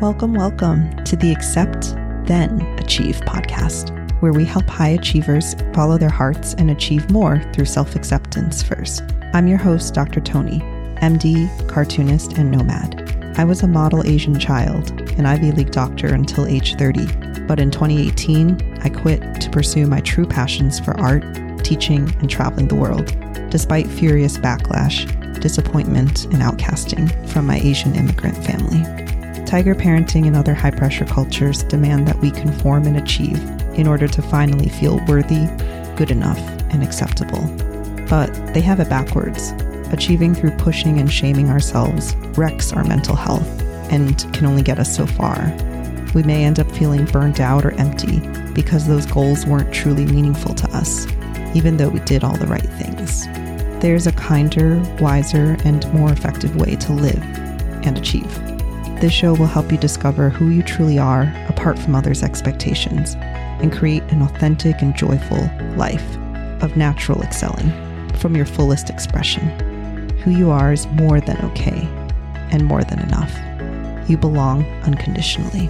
Welcome, welcome to the Accept, Then Achieve podcast, where we help high achievers follow their hearts and achieve more through self acceptance first. I'm your host, Dr. Tooni, MD, cartoonist, and nomad. I was a model Asian child, an Ivy League doctor until age 30, but in 2018, I quit to pursue my true passions for art, teaching, and traveling the world, despite furious backlash, disappointment, and outcasting from my Asian immigrant family. Tiger parenting and other high pressure cultures demand that we conform and achieve in order to finally feel worthy, good enough, and acceptable. But they have it backwards. Achieving through pushing and shaming ourselves wrecks our mental health and can only get us so far. We may end up feeling burnt out or empty because those goals weren't truly meaningful to us, even though we did all the right things. There's a kinder, wiser, and more effective way to live and achieve. This show will help you discover who you truly are apart from others' expectations and create an authentic and joyful life of natural excelling from your fullest expression. Who you are is more than okay and more than enough. You belong unconditionally.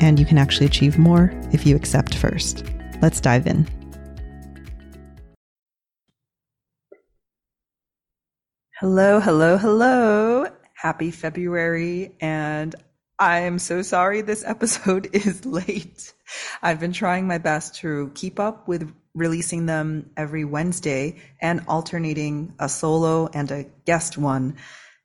And you can actually achieve more if you accept first. Let's dive in. Hello, hello, hello. Happy February. And I am so sorry this episode is late. I've been trying my best to keep up with releasing them every Wednesday and alternating a solo and a guest one.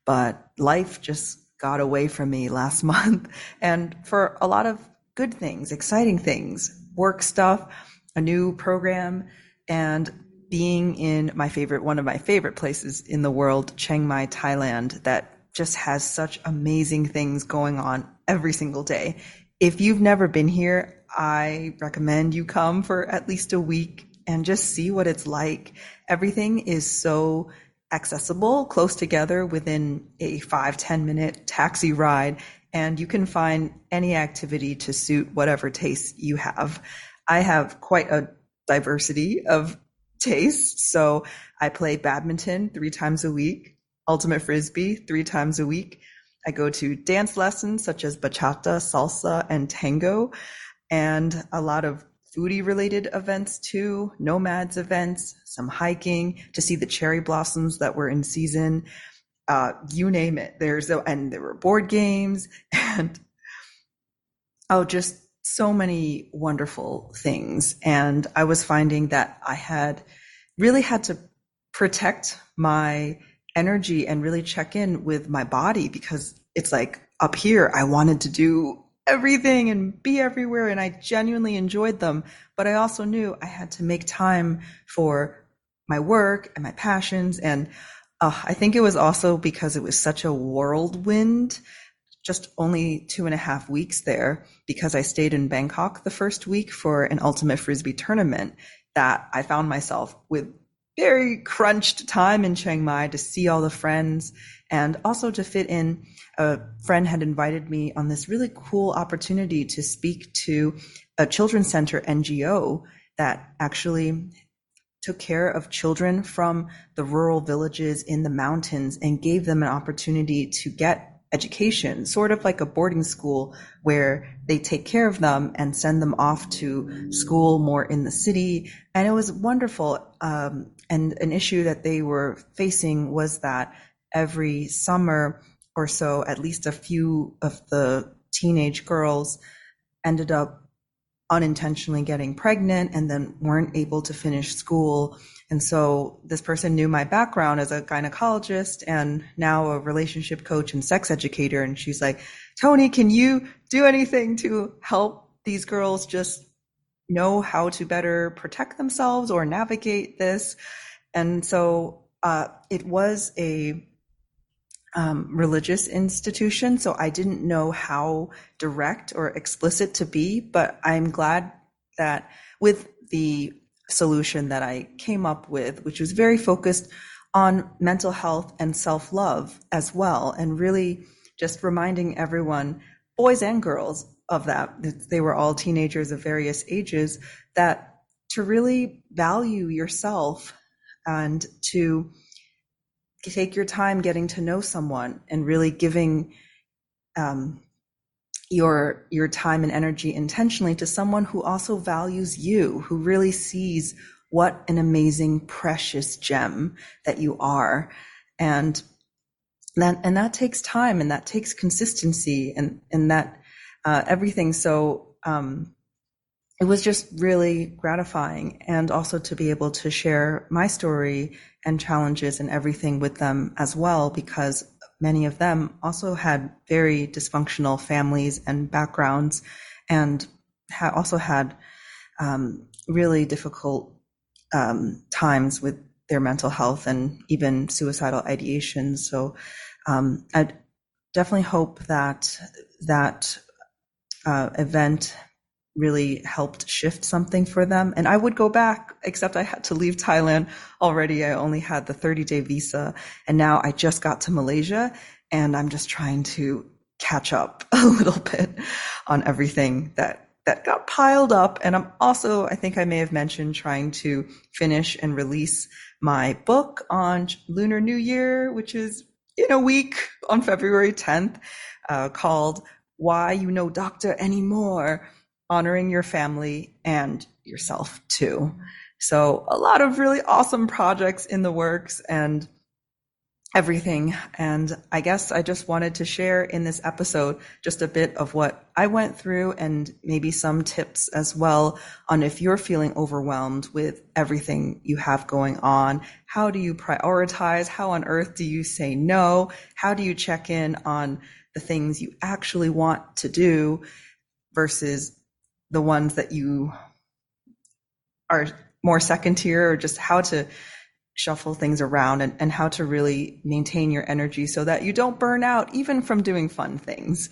But life just got away from me last month. And for a lot of good things, exciting things, work stuff, a new program, and being in my favorite, one of my favorite places in the world, Chiang Mai, Thailand, that just has such amazing things going on every single day. If you've never been here, I recommend you come for at least a week and just see what it's like. Everything is so accessible, close together within a five ten minute taxi ride, and you can find any activity to suit whatever taste you have. I have quite a diversity of tastes. So I play badminton three times a week ultimate frisbee three times a week. I go to dance lessons such as bachata, salsa, and tango, and a lot of foodie related events too, nomads events, some hiking to see the cherry blossoms that were in season. Uh, you name it. There's a, and there were board games and oh, just so many wonderful things. And I was finding that I had really had to protect my energy and really check in with my body because it's like up here, I wanted to do everything and be everywhere and I genuinely enjoyed them. But I also knew I had to make time for my work and my passions. And uh, I think it was also because it was such a whirlwind, just only two and a half weeks there, because I stayed in Bangkok the first week for an ultimate frisbee tournament that I found myself with very crunched time in Chiang Mai to see all the friends and also to fit in. A friend had invited me on this really cool opportunity to speak to a children's center NGO that actually took care of children from the rural villages in the mountains and gave them an opportunity to get education, sort of like a boarding school where they take care of them and send them off to school more in the city. And it was wonderful. Um, and an issue that they were facing was that every summer or so, at least a few of the teenage girls ended up unintentionally getting pregnant and then weren't able to finish school. And so this person knew my background as a gynecologist and now a relationship coach and sex educator. And she's like, Tony, can you do anything to help these girls just know how to better protect themselves or navigate this? And so uh, it was a um, religious institution, so I didn't know how direct or explicit to be, but I'm glad that with the solution that I came up with, which was very focused on mental health and self love as well, and really just reminding everyone, boys and girls, of that. They were all teenagers of various ages, that to really value yourself and to take your time getting to know someone and really giving um, your your time and energy intentionally to someone who also values you, who really sees what an amazing precious gem that you are. And that and that takes time and that takes consistency and and that uh, everything. So um, it was just really gratifying, and also to be able to share my story and challenges and everything with them as well, because many of them also had very dysfunctional families and backgrounds, and ha- also had um, really difficult um, times with their mental health and even suicidal ideation. So um, I definitely hope that that uh, event really helped shift something for them. And I would go back, except I had to leave Thailand already. I only had the 30 day visa. And now I just got to Malaysia and I'm just trying to catch up a little bit on everything that that got piled up. And I'm also, I think I may have mentioned trying to finish and release my book on Lunar New Year, which is in a week on February 10th, uh, called Why You Know Doctor Anymore, honoring your family and yourself too. So a lot of really awesome projects in the works and everything. And I guess I just wanted to share in this episode just a bit of what I went through and maybe some tips as well on if you're feeling overwhelmed with everything you have going on. How do you prioritize? How on earth do you say no? How do you check in on the things you actually want to do versus the ones that you are more second tier or just how to shuffle things around and, and how to really maintain your energy so that you don't burn out even from doing fun things.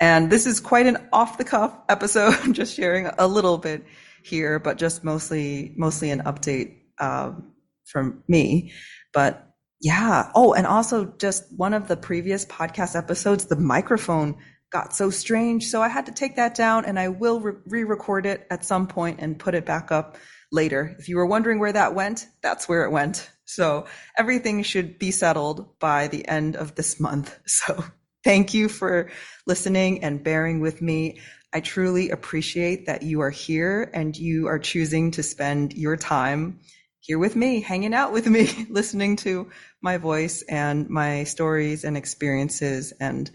And this is quite an off the cuff episode, just sharing a little bit here, but just mostly, mostly an update, um, from me. But yeah. Oh, and also just one of the previous podcast episodes, the microphone got so strange. So I had to take that down and I will re record it at some point and put it back up later. If you were wondering where that went, that's where it went. So everything should be settled by the end of this month. So thank you for listening and bearing with me. I truly appreciate that you are here and you are choosing to spend your time here with me, hanging out with me, listening to my voice and my stories and experiences and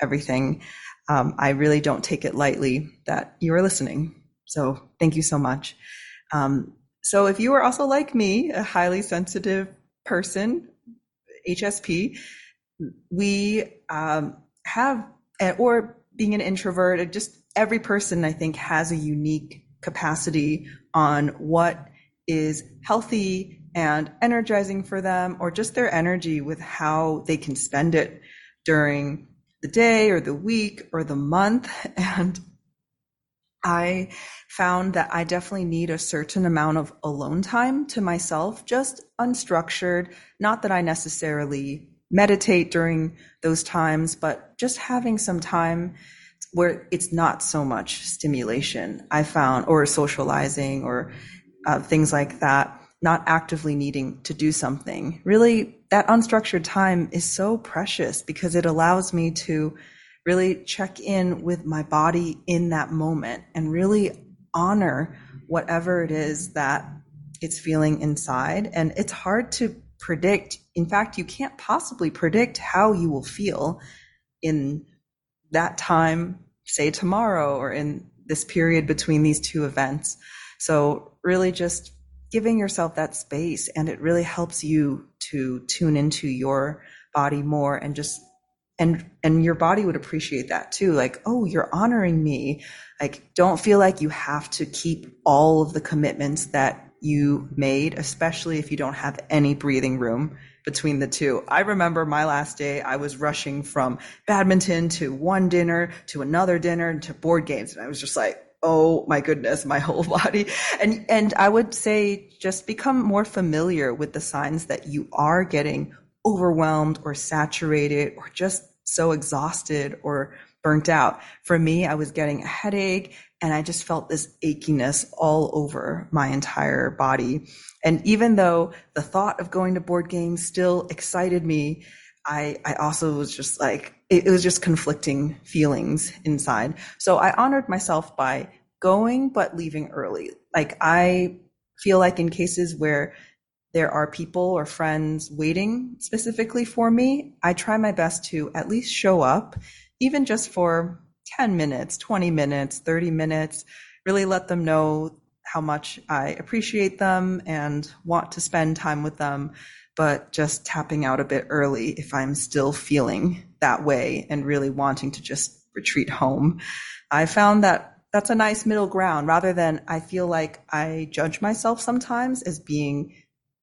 everything. Um, I really don't take it lightly that you are listening. So thank you so much. Um, so if you are also like me, a highly sensitive person, HSP, we um, have, or being an introvert, just every person I think has a unique capacity on what is healthy and energizing for them, or just their energy with how they can spend it during the day or the week or the month. And I found that I definitely need a certain amount of alone time to myself, just unstructured. Not that I necessarily meditate during those times, but just having some time where it's not so much stimulation I found or socializing or uh, things like that, not actively needing to do something. Really, that unstructured time is so precious because it allows me to really check in with my body in that moment and really honor whatever it is that it's feeling inside. And it's hard to predict. In fact, you can't possibly predict how you will feel in that time, say tomorrow or in this period between these two events. So really just giving yourself that space and it really helps you to tune into your body more and just and and your body would appreciate that too. Like oh you're honoring me. Like don't feel like you have to keep all of the commitments that you made especially if you don't have any breathing room between the two. I remember my last day i was rushing from badminton to one dinner to another dinner to board games and i was just like oh my goodness my whole body and and i would say just become more familiar with the signs that you are getting overwhelmed or saturated or just so exhausted or burnt out. For me, I was getting a headache and I just felt this achiness all over my entire body. And even though the thought of going to board games still excited me, I, I also was just like, it, it was just conflicting feelings inside. So I honored myself by going, but leaving early. Like I feel like in cases where there are people or friends waiting specifically for me, I try my best to at least show up, even just for 10 minutes, 20 minutes, 30 minutes, really let them know how much I appreciate them and want to spend time with them, but just tapping out a bit early if I'm still feeling that way and really wanting to just retreat home. I found that that's a nice middle ground rather than I feel like I judge myself sometimes as being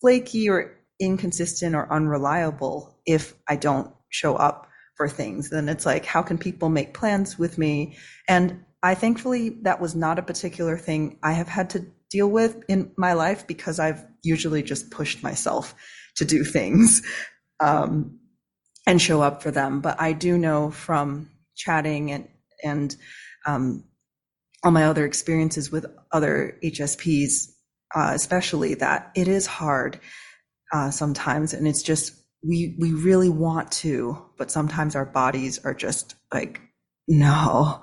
flaky or inconsistent or unreliable if I don't show up for things. Then it's like, how can people make plans with me? And I thankfully, that was not a particular thing I have had to deal with in my life because I've usually just pushed myself to do things um, and show up for them. But I do know from chatting and, and um, all my other experiences with other HSPs, uh, especially that it is hard uh, sometimes, and it's just we we really want to, but sometimes our bodies are just like, no,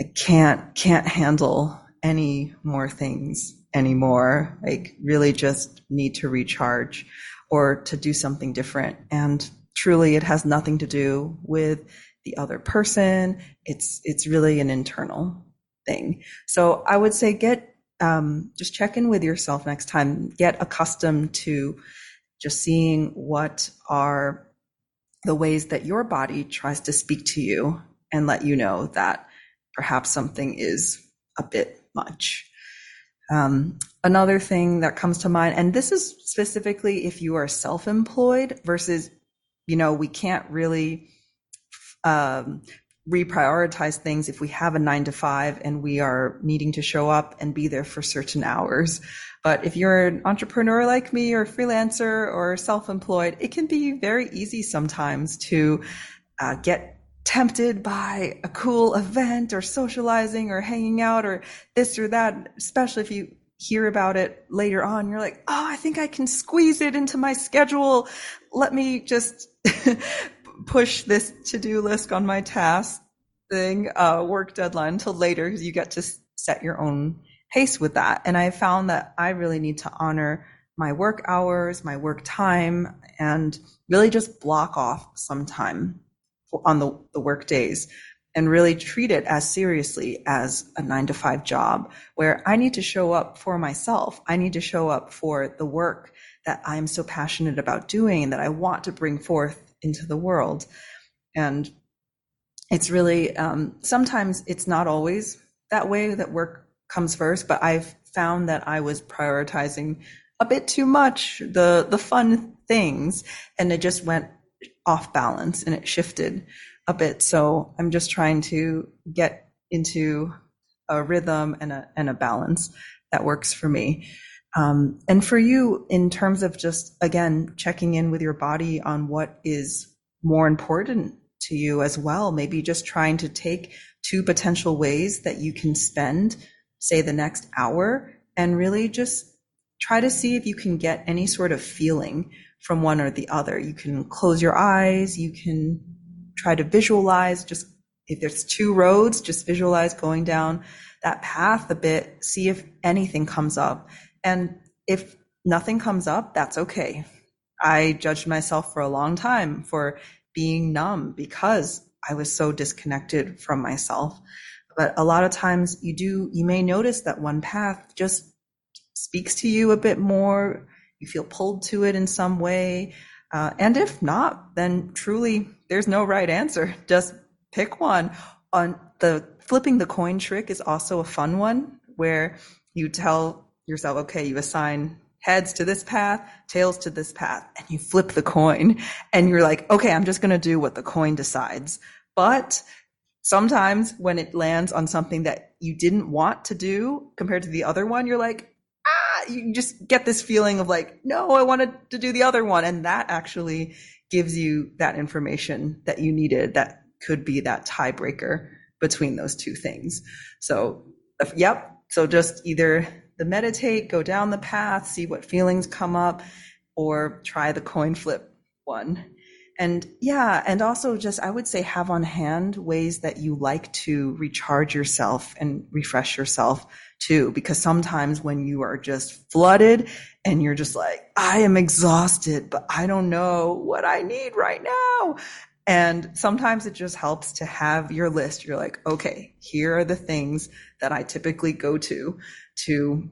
I can't can't handle any more things anymore. Like really just need to recharge or to do something different. And truly it has nothing to do with the other person. It's it's really an internal thing. So I would say get um, just check in with yourself next time. Get accustomed to just seeing what are the ways that your body tries to speak to you and let you know that perhaps something is a bit much. Um, another thing that comes to mind, and this is specifically if you are self employed versus, you know, we can't really um, reprioritize things if we have a nine to five and we are needing to show up and be there for certain hours. But if you're an entrepreneur like me or freelancer or self-employed, it can be very easy sometimes to uh, get tempted by a cool event or socializing or hanging out or this or that, especially if you hear about it later on. You're like, oh, I think I can squeeze it into my schedule. Let me just push this to-do list on my task thing, uh, work deadline until later because you get to set your own pace with that. And I found that I really need to honor my work hours, my work time, and really just block off some time on the, the work days and really treat it as seriously as a nine to five job where I need to show up for myself. I need to show up for the work that I'm so passionate about doing that I want to bring forth into the world. And it's really, um, sometimes it's not always that way that work comes first, but I've found that I was prioritizing a bit too much the the fun things and it just went off balance and it shifted a bit so i'm just trying to get into a rhythm and a and a balance that works for me um, and for you in terms of just again checking in with your body on what is more important to you as well. Maybe just trying to take two potential ways that you can spend, say, the next hour and really just try to see if you can get any sort of feeling from one or the other. You can close your eyes, you can try to visualize just if there's two roads, just visualize going down that path a bit, see if anything comes up. And if nothing comes up, that's okay. I judged myself for a long time for being numb because I was so disconnected from myself. But a lot of times you do, you may notice that one path just speaks to you a bit more. You feel pulled to it in some way. Uh, and if not, then truly there's no right answer. Just pick one. On the flipping the coin trick is also a fun one where you tell yourself, okay, you assign heads to this path, tails to this path, and you flip the coin and you're like, okay, I'm just going to do what the coin decides. But sometimes when it lands on something that you didn't want to do compared to the other one, you're like, you just get this feeling of like, no, I wanted to do the other one. And that actually gives you that information that you needed that could be that tiebreaker between those two things. So, yep. So just either the meditate, go down the path, see what feelings come up, or try the coin flip one. And yeah, and also just, I would say, have on hand ways that you like to recharge yourself and refresh yourself too. Because sometimes when you are just flooded and you're just like, I am exhausted, but I don't know what I need right now. And sometimes it just helps to have your list. You're like, okay, here are the things that I typically go to to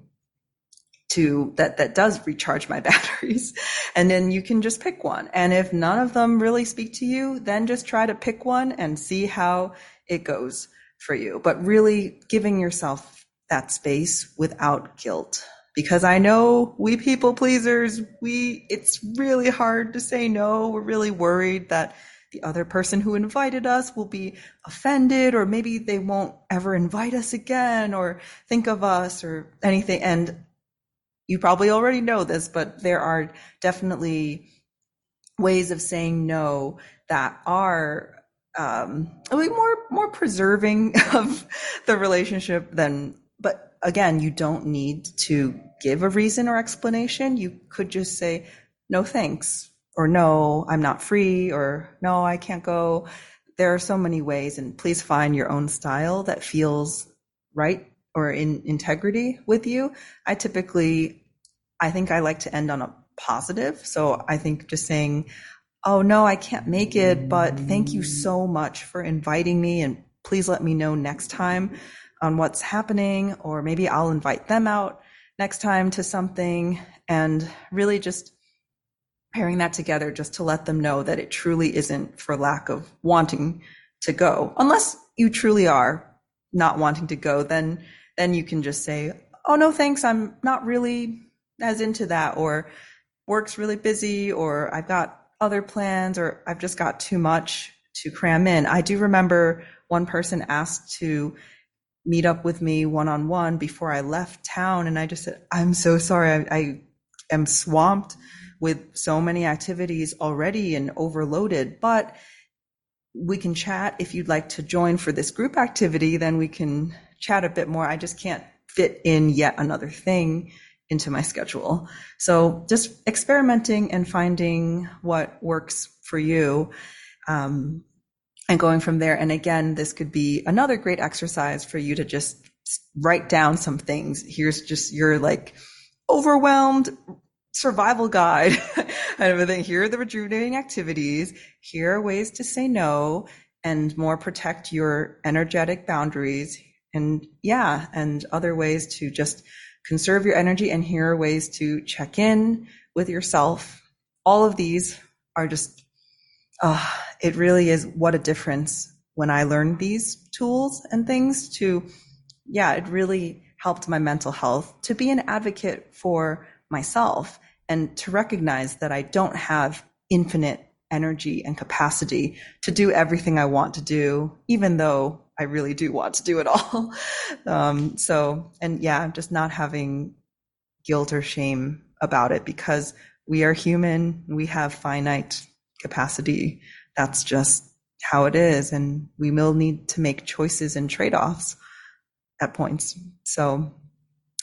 to that that does recharge my batteries. And then you can just pick one. And if none of them really speak to you then just try to pick one and see how it goes for you. But really giving yourself that space without guilt. Because I know we people pleasers we it's really hard to say no. We're really worried that the other person who invited us will be offended or maybe they won't ever invite us again or think of us or anything. And you probably already know this, but there are definitely ways of saying no that are um, more more preserving of the relationship than. But again, you don't need to give a reason or explanation. You could just say no, thanks, or no, I'm not free, or no, I can't go. There are so many ways, and please find your own style that feels right or in integrity with you. I typically, I think I like to end on a positive. So I think just saying, Oh no, I can't make it, but thank you so much for inviting me. And please let me know next time on what's happening, or maybe I'll invite them out next time to something and really just pairing that together just to let them know that it truly isn't for lack of wanting to go. Unless you truly are not wanting to go, then then you can just say, "Oh no, thanks. I'm not really as into that," or "Work's really busy," or "I've got other plans," or "I've just got too much to cram in." I do remember one person asked to meet up with me one on one before I left town, and I just said, "I'm so sorry. I, I am swamped with so many activities already and overloaded, but." we can chat if you'd like to join for this group activity then we can chat a bit more. I just can't fit in yet another thing into my schedule. So just experimenting and finding what works for you. Um, and going from there. And again, this could be another great exercise for you to just write down some things. Here's just your like overwhelmed survival guide and everything. Here are the rejuvenating activities. Here are ways to say no and more protect your energetic boundaries and yeah, and other ways to just conserve your energy. And here are ways to check in with yourself. All of these are just, uh, it really is what a difference when I learned these tools and things to, yeah, it really helped my mental health to be an advocate for myself and to recognize that I don't have infinite energy and capacity to do everything I want to do, even though I really do want to do it all. um, so, and yeah, just not having guilt or shame about it because we are human. We have finite capacity. That's just how it is. And we will need to make choices and trade offs at points. So,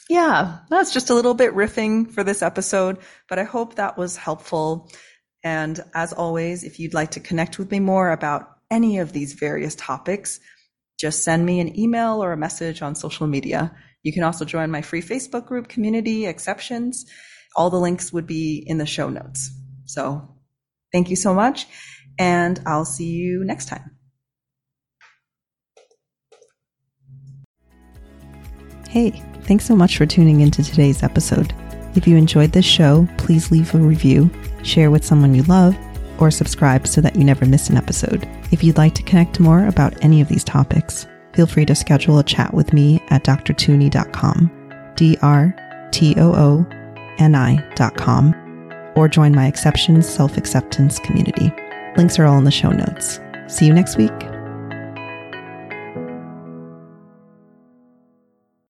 yeah, that's just a little bit riffing for this episode, but I hope that was helpful. And as always, if you'd like to connect with me more about any of these various topics, just send me an email or a message on social media. You can also join my free Facebook group, Community Acceptsians. All the links would be in the show notes. So thank you so much, and I'll see you next time. Hey, thanks so much for tuning into today's episode. If you enjoyed this show, please leave a review, share with someone you love, or subscribe so that you never miss an episode. If you'd like to connect more about any of these topics, feel free to schedule a chat with me at drtooni.com, D R T O O N I.com, or join my Acceptsians Self Acceptance community. Links are all in the show notes. See you next week.